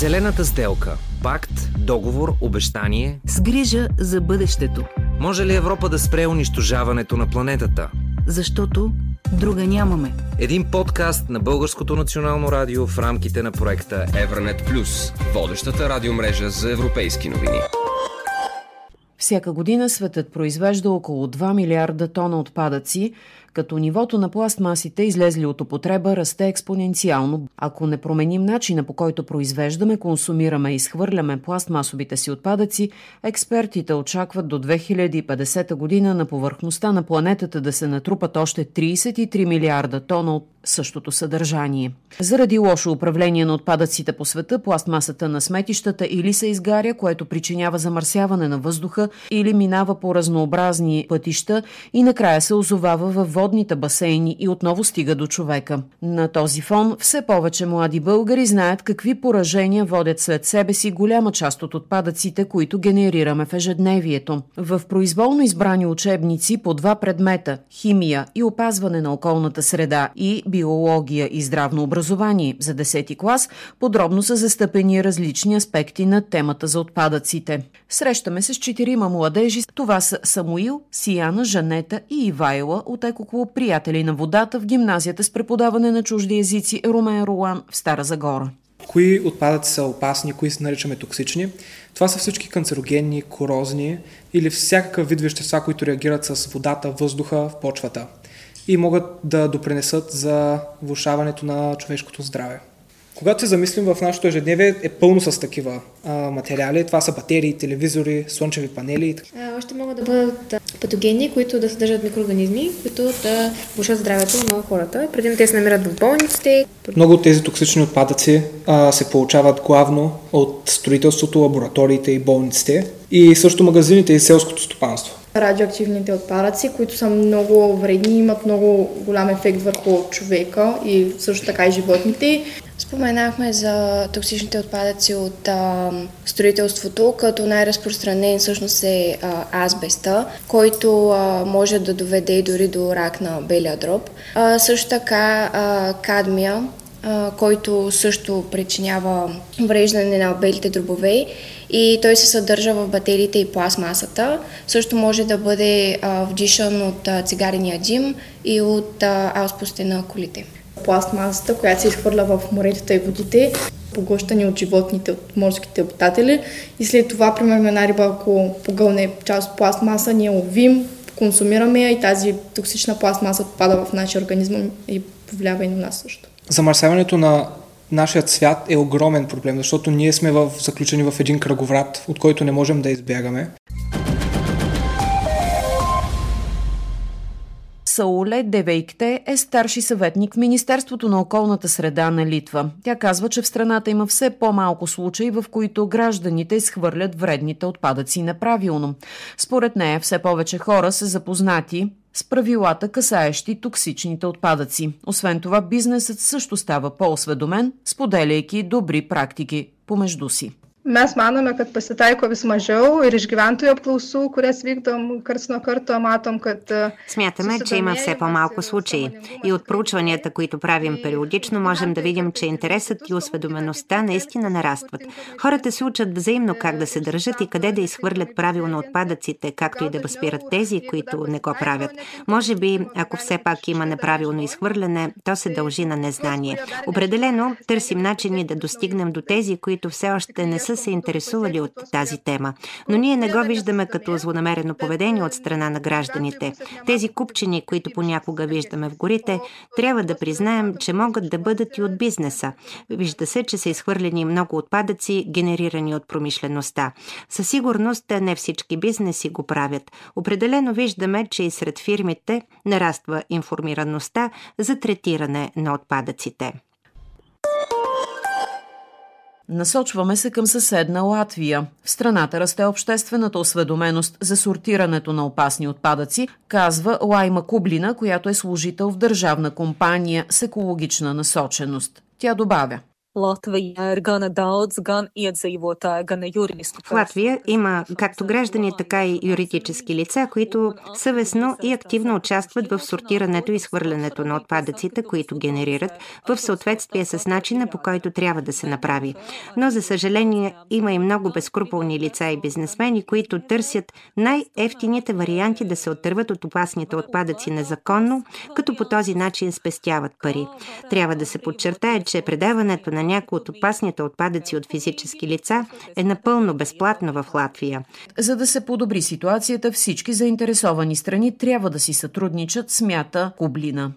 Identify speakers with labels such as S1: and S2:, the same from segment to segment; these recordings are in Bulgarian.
S1: Зелената сделка. Пакт, договор, обещание.
S2: С грижа за бъдещето.
S1: Може ли Европа да спре унищожаването на планетата?
S2: Защото друга нямаме.
S1: Един подкаст на Българското национално радио в рамките на проекта Евранет Плюс, водещата радиомрежа за европейски новини.
S3: Всяка година светът произвежда около 2 милиарда тона отпадъци, като нивото на пластмасите, излезли от употреба, расте експоненциално. Ако не променим начина по който произвеждаме, консумираме и изхвърляме пластмасовите си отпадъци, експертите очакват до 2050 година на повърхността на планетата да се натрупат още 33 милиарда тона от същото съдържание. Заради лошо управление на отпадъците по света, пластмасата на сметищата или се изгаря, което причинява замърсяване на въздуха, или минава по разнообразни пътища и накрая се озовава във водните басейни и отново стига до човека. На този фон все повече млади българи знаят какви поражения водят след себе си голяма част от отпадъците, които генерираме в ежедневието. В произволно избрани учебници по два предмета – химия и опазване на околната среда и биология и здравно образование за 10 клас, подробно са застъпени различни аспекти на темата за отпадъците. Срещаме се с четирима младежи. Това са Самуил, Сияна, Жанета и Ивайла от Екоклуб Приятели на водата в гимназията с преподаване на чужди езици Румен Ролан в Стара Загора.
S4: Кои отпадъци са опасни, кои се наричаме токсични? Това са всички канцерогенни, корозни или всякакъв вид вещества, които реагират с водата, въздуха в почвата и могат да допринесат за влушаването на човешкото здраве. Когато се замислим в нашето ежедневие е пълно с такива а, материали. Това са батерии, телевизори, слънчеви панели.
S5: А, още могат да бъдат патогени, които да съдържат микроорганизми, които да влушат здравето на хората. Предимно те се намират в болниците.
S4: Много от тези токсични отпадъци а, се получават главно от строителството, лабораториите и болниците и също магазините и селското стопанство
S6: радиоактивните отпадъци, които са много вредни, имат много голям ефект върху човека и също така и животните.
S5: Споменахме за токсичните отпадъци от а, строителството, като най-разпространен всъщност е а, азбеста, който а, може да доведе дори до рак на белия дроб. А, също така а, кадмия, а, който също причинява вреждане на белите дробове и той се съдържа в батериите и пластмасата. Също може да бъде а, вдишан от цигарения дим и от а, на колите.
S6: Пластмасата, която се изхвърля в моретата и водите, поглъщани от животните, от морските обитатели. И след това, примерно, една риба, ако погълне част от пластмаса, ние ловим, консумираме я и тази токсична пластмаса попада в нашия организъм и повлиява и на нас също.
S4: Замърсяването на нашият свят е огромен проблем, защото ние сме в, заключени в един кръговрат, от който не можем да избягаме.
S3: Сауле Девейкте е старши съветник в Министерството на околната среда на Литва. Тя казва, че в страната има все по-малко случаи, в които гражданите изхвърлят вредните отпадъци неправилно. Според нея все повече хора са запознати с правилата, касаещи токсичните отпадъци. Освен това, бизнесът също става по-осведомен, споделяйки добри практики помежду си.
S6: Mes manome, kad pasitaiko vis mažiau ir iš gyventojų apklausų, kurias vykdom karts nuo karto, matom, kad...
S7: Смятаме, че има все по-малко случаи. И от проучванията, които правим периодично, можем да видим, че интересът и осведомеността наистина нарастват. Хората се учат взаимно как да се държат и къде да изхвърлят правилно отпадъците, както и да възпират тези, които не го правят. Може би, ако все пак има неправилно изхвърляне, то се дължи на незнание. Определено търсим начини да достигнем до тези, които все още не са са се интересували от тази тема, но ние не го виждаме като злонамерено поведение от страна на гражданите. Тези купчини, които понякога виждаме в горите, трябва да признаем, че могат да бъдат и от бизнеса. Вижда се, че са изхвърлени много отпадъци, генерирани от промишлеността. Със сигурност не всички бизнеси го правят. Определено виждаме, че и сред фирмите нараства информираността за третиране на отпадъците.
S3: Насочваме се към съседна Латвия. В страната расте обществената осведоменост за сортирането на опасни отпадъци, казва Лайма Кублина, която е служител в държавна компания с екологична насоченост. Тя добавя.
S8: Юридически.
S7: В Латвия има както граждани, така и юридически лица, които съвестно и активно участват в сортирането и изхвърлянето на отпадъците, които генерират, в съответствие с начина по който трябва да се направи. Но, за съжаление, има и много безкруполни лица и бизнесмени, които търсят най-ефтините варианти да се отърват от опасните отпадъци незаконно, като по този начин спестяват пари. Трябва да се подчертае, че предаването на някои от опасните отпадъци от физически лица е напълно безплатно в Латвия.
S3: За да се подобри ситуацията, всички заинтересовани страни трябва да си сътрудничат, смята Кублина.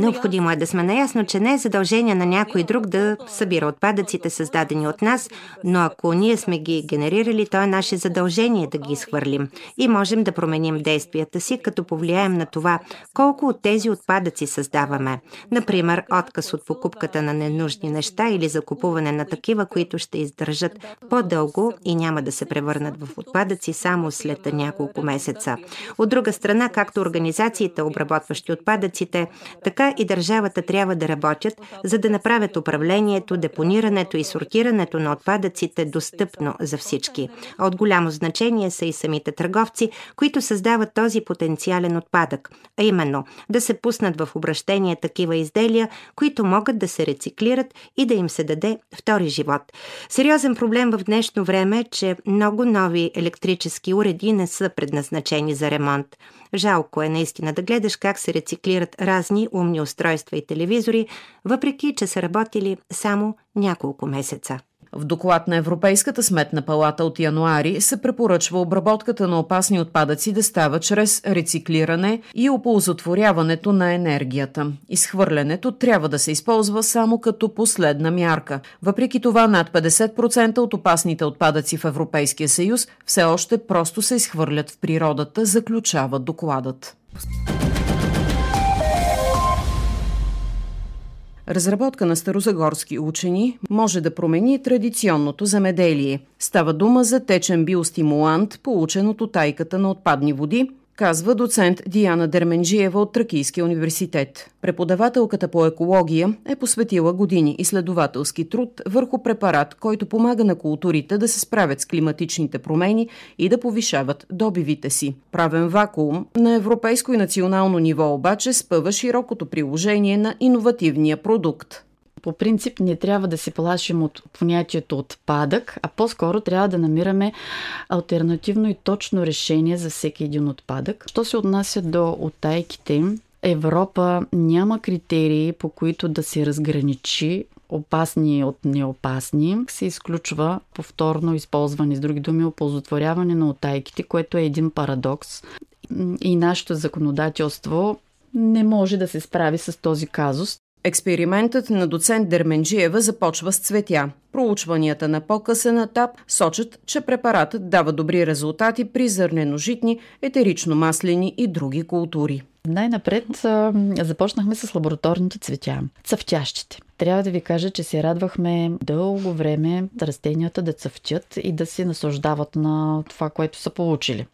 S7: Необходимо е да сме наясно, че не е задължение на някой друг да събира отпадъците, създадени от нас, но ако ние сме ги генерирали, то е наше задължение да ги изхвърлим. И можем да променим действията си, като повлияем на това колко от тези отпадъци създаваме. Например, отказ от покупката на ненужни неща или закупуване на такива, които ще издържат по-дълго и няма да се превърнат в отпадъци само след няколко месеца. От друга страна, както организациите, обработващи отпадъците, така и държавата трябва да работят, за да направят управлението, депонирането и сортирането на отпадъците достъпно за всички. От голямо значение са и самите търговци, които създават този потенциален отпадък, а именно да се пуснат в обращение такива изделия, които могат да се рециклират и да им се даде втори живот. Сериозен проблем в днешно време е, че много нови електрически уреди не са предназначени за ремонт. Жалко е наистина да гледаш как се рециклират разни умни устройства и телевизори, въпреки че са работили само няколко месеца.
S3: В доклад на Европейската сметна палата от януари се препоръчва обработката на опасни отпадъци да става чрез рециклиране и оползотворяването на енергията. Изхвърлянето трябва да се използва само като последна мярка. Въпреки това, над 50% от опасните отпадъци в Европейския съюз все още просто се изхвърлят в природата, заключава докладът. Разработка на старозагорски учени може да промени традиционното замеделие. Става дума за течен биостимулант, получен от тайката на отпадни води, казва доцент Диана Дерменджиева от Тракийския университет. Преподавателката по екология е посветила години изследователски труд върху препарат, който помага на културите да се справят с климатичните промени и да повишават добивите си. Правен вакуум на европейско и национално ниво обаче спъва широкото приложение на иновативния продукт.
S9: По принцип не трябва да се плашим от понятието отпадък, а по-скоро трябва да намираме альтернативно и точно решение за всеки един отпадък. Що се отнася до отайките, Европа няма критерии, по които да се разграничи опасни от неопасни, се изключва повторно използване, с други думи, оползотворяване на отайките, което е един парадокс. И нашето законодателство не може да се справи с този казус.
S3: Експериментът на доцент Дерменджиева започва с цветя. Проучванията на по-късен етап сочат, че препаратът дава добри резултати при зърнено-житни, етерично-маслени и други култури.
S9: Най-напред започнахме с лабораторните цветя, цъфтящите. Трябва да ви кажа, че се радвахме дълго време растенията да цъфтят и да се наслаждават на това, което са получили.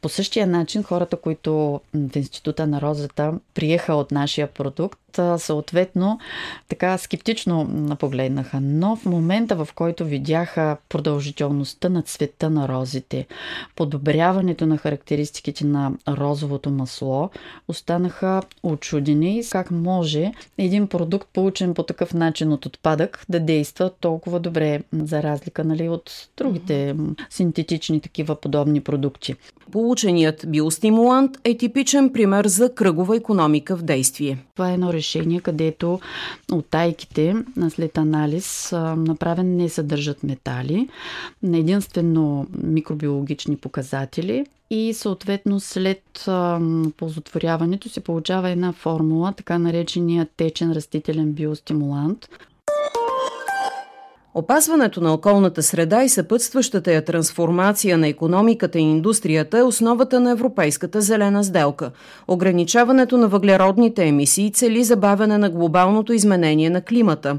S9: По същия начин хората, които в Института на розата приеха от нашия продукт, съответно така скептично погледнаха. Но в момента, в който видяха продължителността на цвета на розите, подобряването на характеристиките на розовото масло, останаха очудени как може един продукт, получен по такъв начин от отпадък, да действа толкова добре, за разлика нали, от другите синтетични такива подобни продукти.
S3: Полученият биостимулант е типичен пример за кръгова економика в действие.
S9: Това е едно решение, където отайките след анализ направен не съдържат метали, единствено микробиологични показатели и съответно след ползотворяването се получава една формула, така наречения течен растителен биостимулант,
S3: Опазването на околната среда и съпътстващата я трансформация на економиката и индустрията е основата на Европейската зелена сделка. Ограничаването на въглеродните емисии цели забавяне на глобалното изменение на климата.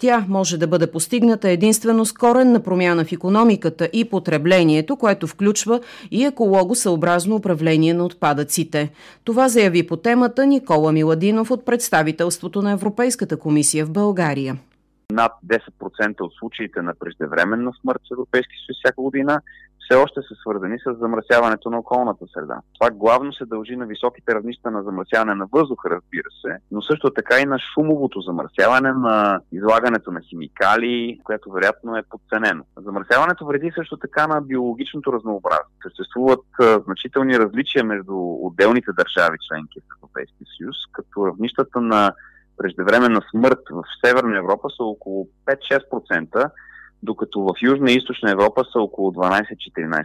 S3: Тя може да бъде постигната единствено с коренна промяна в економиката и потреблението, което включва и екологосъобразно управление на отпадъците. Това заяви по темата Никола Миладинов от представителството на Европейската комисия в България.
S10: Над 10% от случаите на преждевременна смърт в Европейски съюз всяка година все още са свързани с замърсяването на околната среда. Това главно се дължи на високите равнища на замърсяване на въздуха, разбира се, но също така и на шумовото замърсяване, на излагането на химикали, което вероятно е подценено. Замърсяването вреди също така на биологичното разнообразие. Съществуват значителни различия между отделните държави членки в Европейския съюз, като равнищата на преждевременна смърт в Северна Европа са около 5-6%, докато в Южна и Източна Европа са около 12-14%.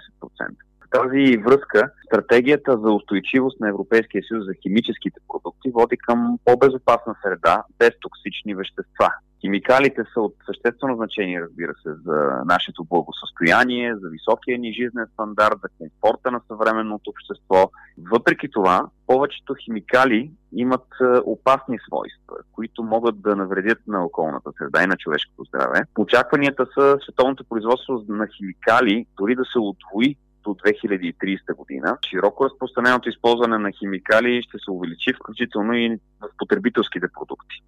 S10: В тази връзка стратегията за устойчивост на Европейския съюз за химическите продукти води към по-безопасна среда без токсични вещества. Химикалите са от съществено значение, разбира се, за нашето благосъстояние, за високия ни жизнен стандарт, за комфорта на съвременното общество. Въпреки това, повечето химикали имат е, опасни свойства, които могат да навредят на околната среда и на човешкото здраве. Очакванията са световното производство на химикали дори да се отвои до 2030 година. Широко разпространеното използване на химикали ще се увеличи, включително и в потребителските продукти.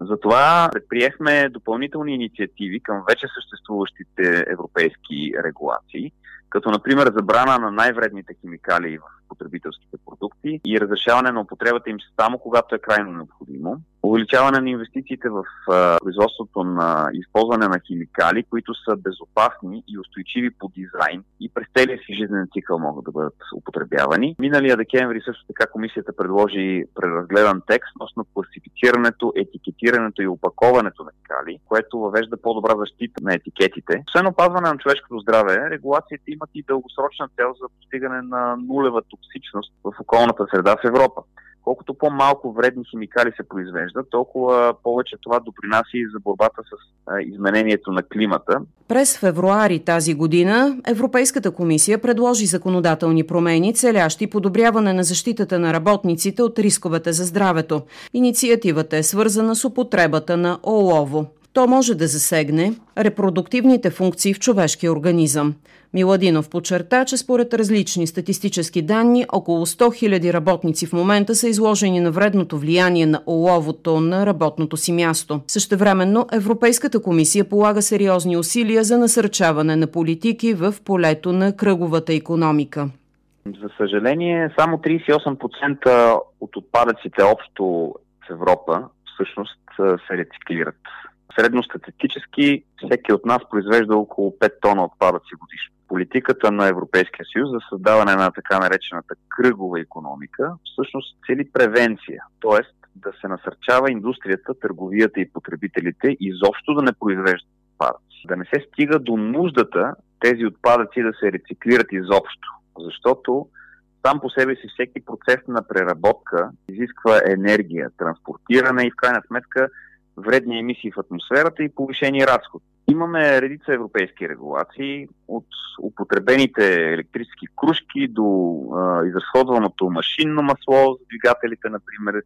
S10: Затова предприехме допълнителни инициативи към вече съществуващите европейски регулации, като например забрана на най-вредните химикали в потребителските продукти и разрешаване на употребата им само когато е крайно необходимо. Увеличаване на инвестициите в производството на използване на химикали, които са безопасни и устойчиви по дизайн и през целия си жизнен цикъл могат да бъдат употребявани. Миналия декември също така комисията предложи преразгледан текст относно класифицирането, етикетирането и опаковането на химикали, което въвежда по-добра защита на етикетите. Освен опазване на човешкото здраве, регулациите имат и дългосрочна цел за постигане на нулева токсичност в околната среда в Европа. Колкото по-малко вредни химикали се произвеждат, толкова повече това допринася и за борбата с изменението на климата.
S3: През февруари тази година Европейската комисия предложи законодателни промени, целящи подобряване на защитата на работниците от рисковете за здравето. Инициативата е свързана с употребата на олово. То може да засегне репродуктивните функции в човешкия организъм. Миладинов подчерта, че според различни статистически данни, около 100 000 работници в момента са изложени на вредното влияние на оловото на работното си място. Същевременно Европейската комисия полага сериозни усилия за насърчаване на политики в полето на кръговата економика.
S10: За съжаление, само 38% от отпадъците общо в Европа всъщност се рециклират. Средностатистически всеки от нас произвежда около 5 тона отпадъци годишно. Политиката на Европейския съюз за създаване на така наречената кръгова економика всъщност цели превенция, т.е. да се насърчава индустрията, търговията и потребителите изобщо да не произвеждат отпадъци. Да не се стига до нуждата тези отпадъци да се рециклират изобщо, защото сам по себе си всеки процес на преработка изисква енергия, транспортиране и в крайна сметка вредни емисии в атмосферата и повишени разходи. Имаме редица европейски регулации, от употребените електрически кружки до а, изразходваното машинно масло за двигателите, например,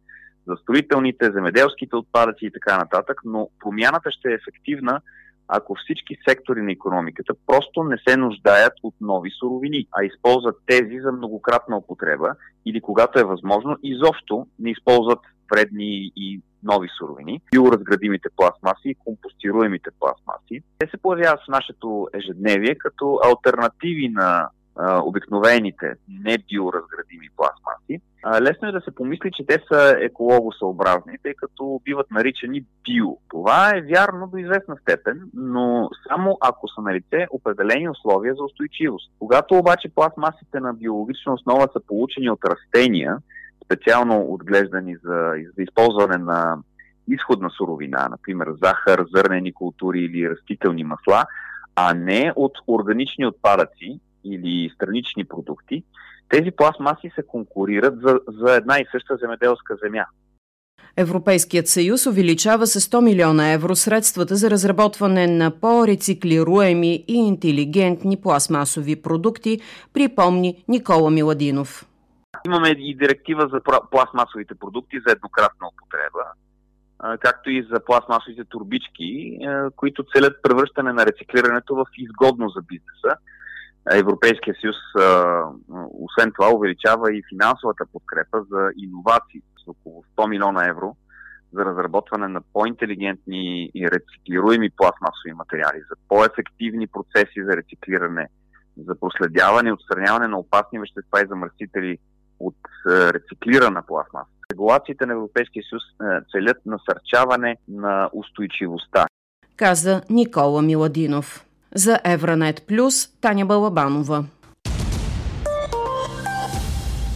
S10: за строителните, земеделските отпадъци и така нататък, но промяната ще е ефективна, ако всички сектори на економиката просто не се нуждаят от нови суровини, а използват тези за многократна употреба или когато е възможно, изобщо не използват вредни и нови суровини, биоразградимите пластмаси и компостируемите пластмаси. Те се появяват в нашето ежедневие като альтернативи на а, обикновените небиоразградими пластмаси. А, лесно е да се помисли, че те са екологосъобразни, тъй като биват наричани био. Това е вярно до известна степен, но само ако са на лице определени условия за устойчивост. Когато обаче пластмасите на биологична основа са получени от растения, специално отглеждани за, за използване на изходна суровина, например захар, зърнени култури или растителни масла, а не от органични отпадъци или странични продукти, тези пластмаси се конкурират за, за една и съща земеделска земя.
S3: Европейският съюз увеличава с 100 милиона евро средствата за разработване на по-рециклируеми и интелигентни пластмасови продукти, припомни Никола Миладинов.
S10: Имаме и директива за пластмасовите продукти за еднократна употреба. както и за пластмасовите турбички, които целят превръщане на рециклирането в изгодно за бизнеса. Европейския съюз, освен това, увеличава и финансовата подкрепа за иновации с около 100 милиона евро за разработване на по-интелигентни и рециклируеми пластмасови материали, за по-ефективни процеси за рециклиране, за проследяване и отстраняване на опасни вещества и замърсители от рециклирана пластмаса. Регулациите на Европейския съюз целят насърчаване на устойчивостта.
S3: Каза Никола Миладинов. За Евранет Плюс Таня Балабанова.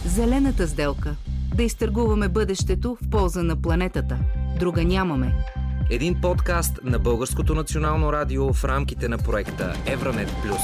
S2: Зелената сделка. Да изтъргуваме бъдещето в полза на планетата. Друга нямаме.
S1: Един подкаст на Българското национално радио в рамките на проекта Евранет Плюс.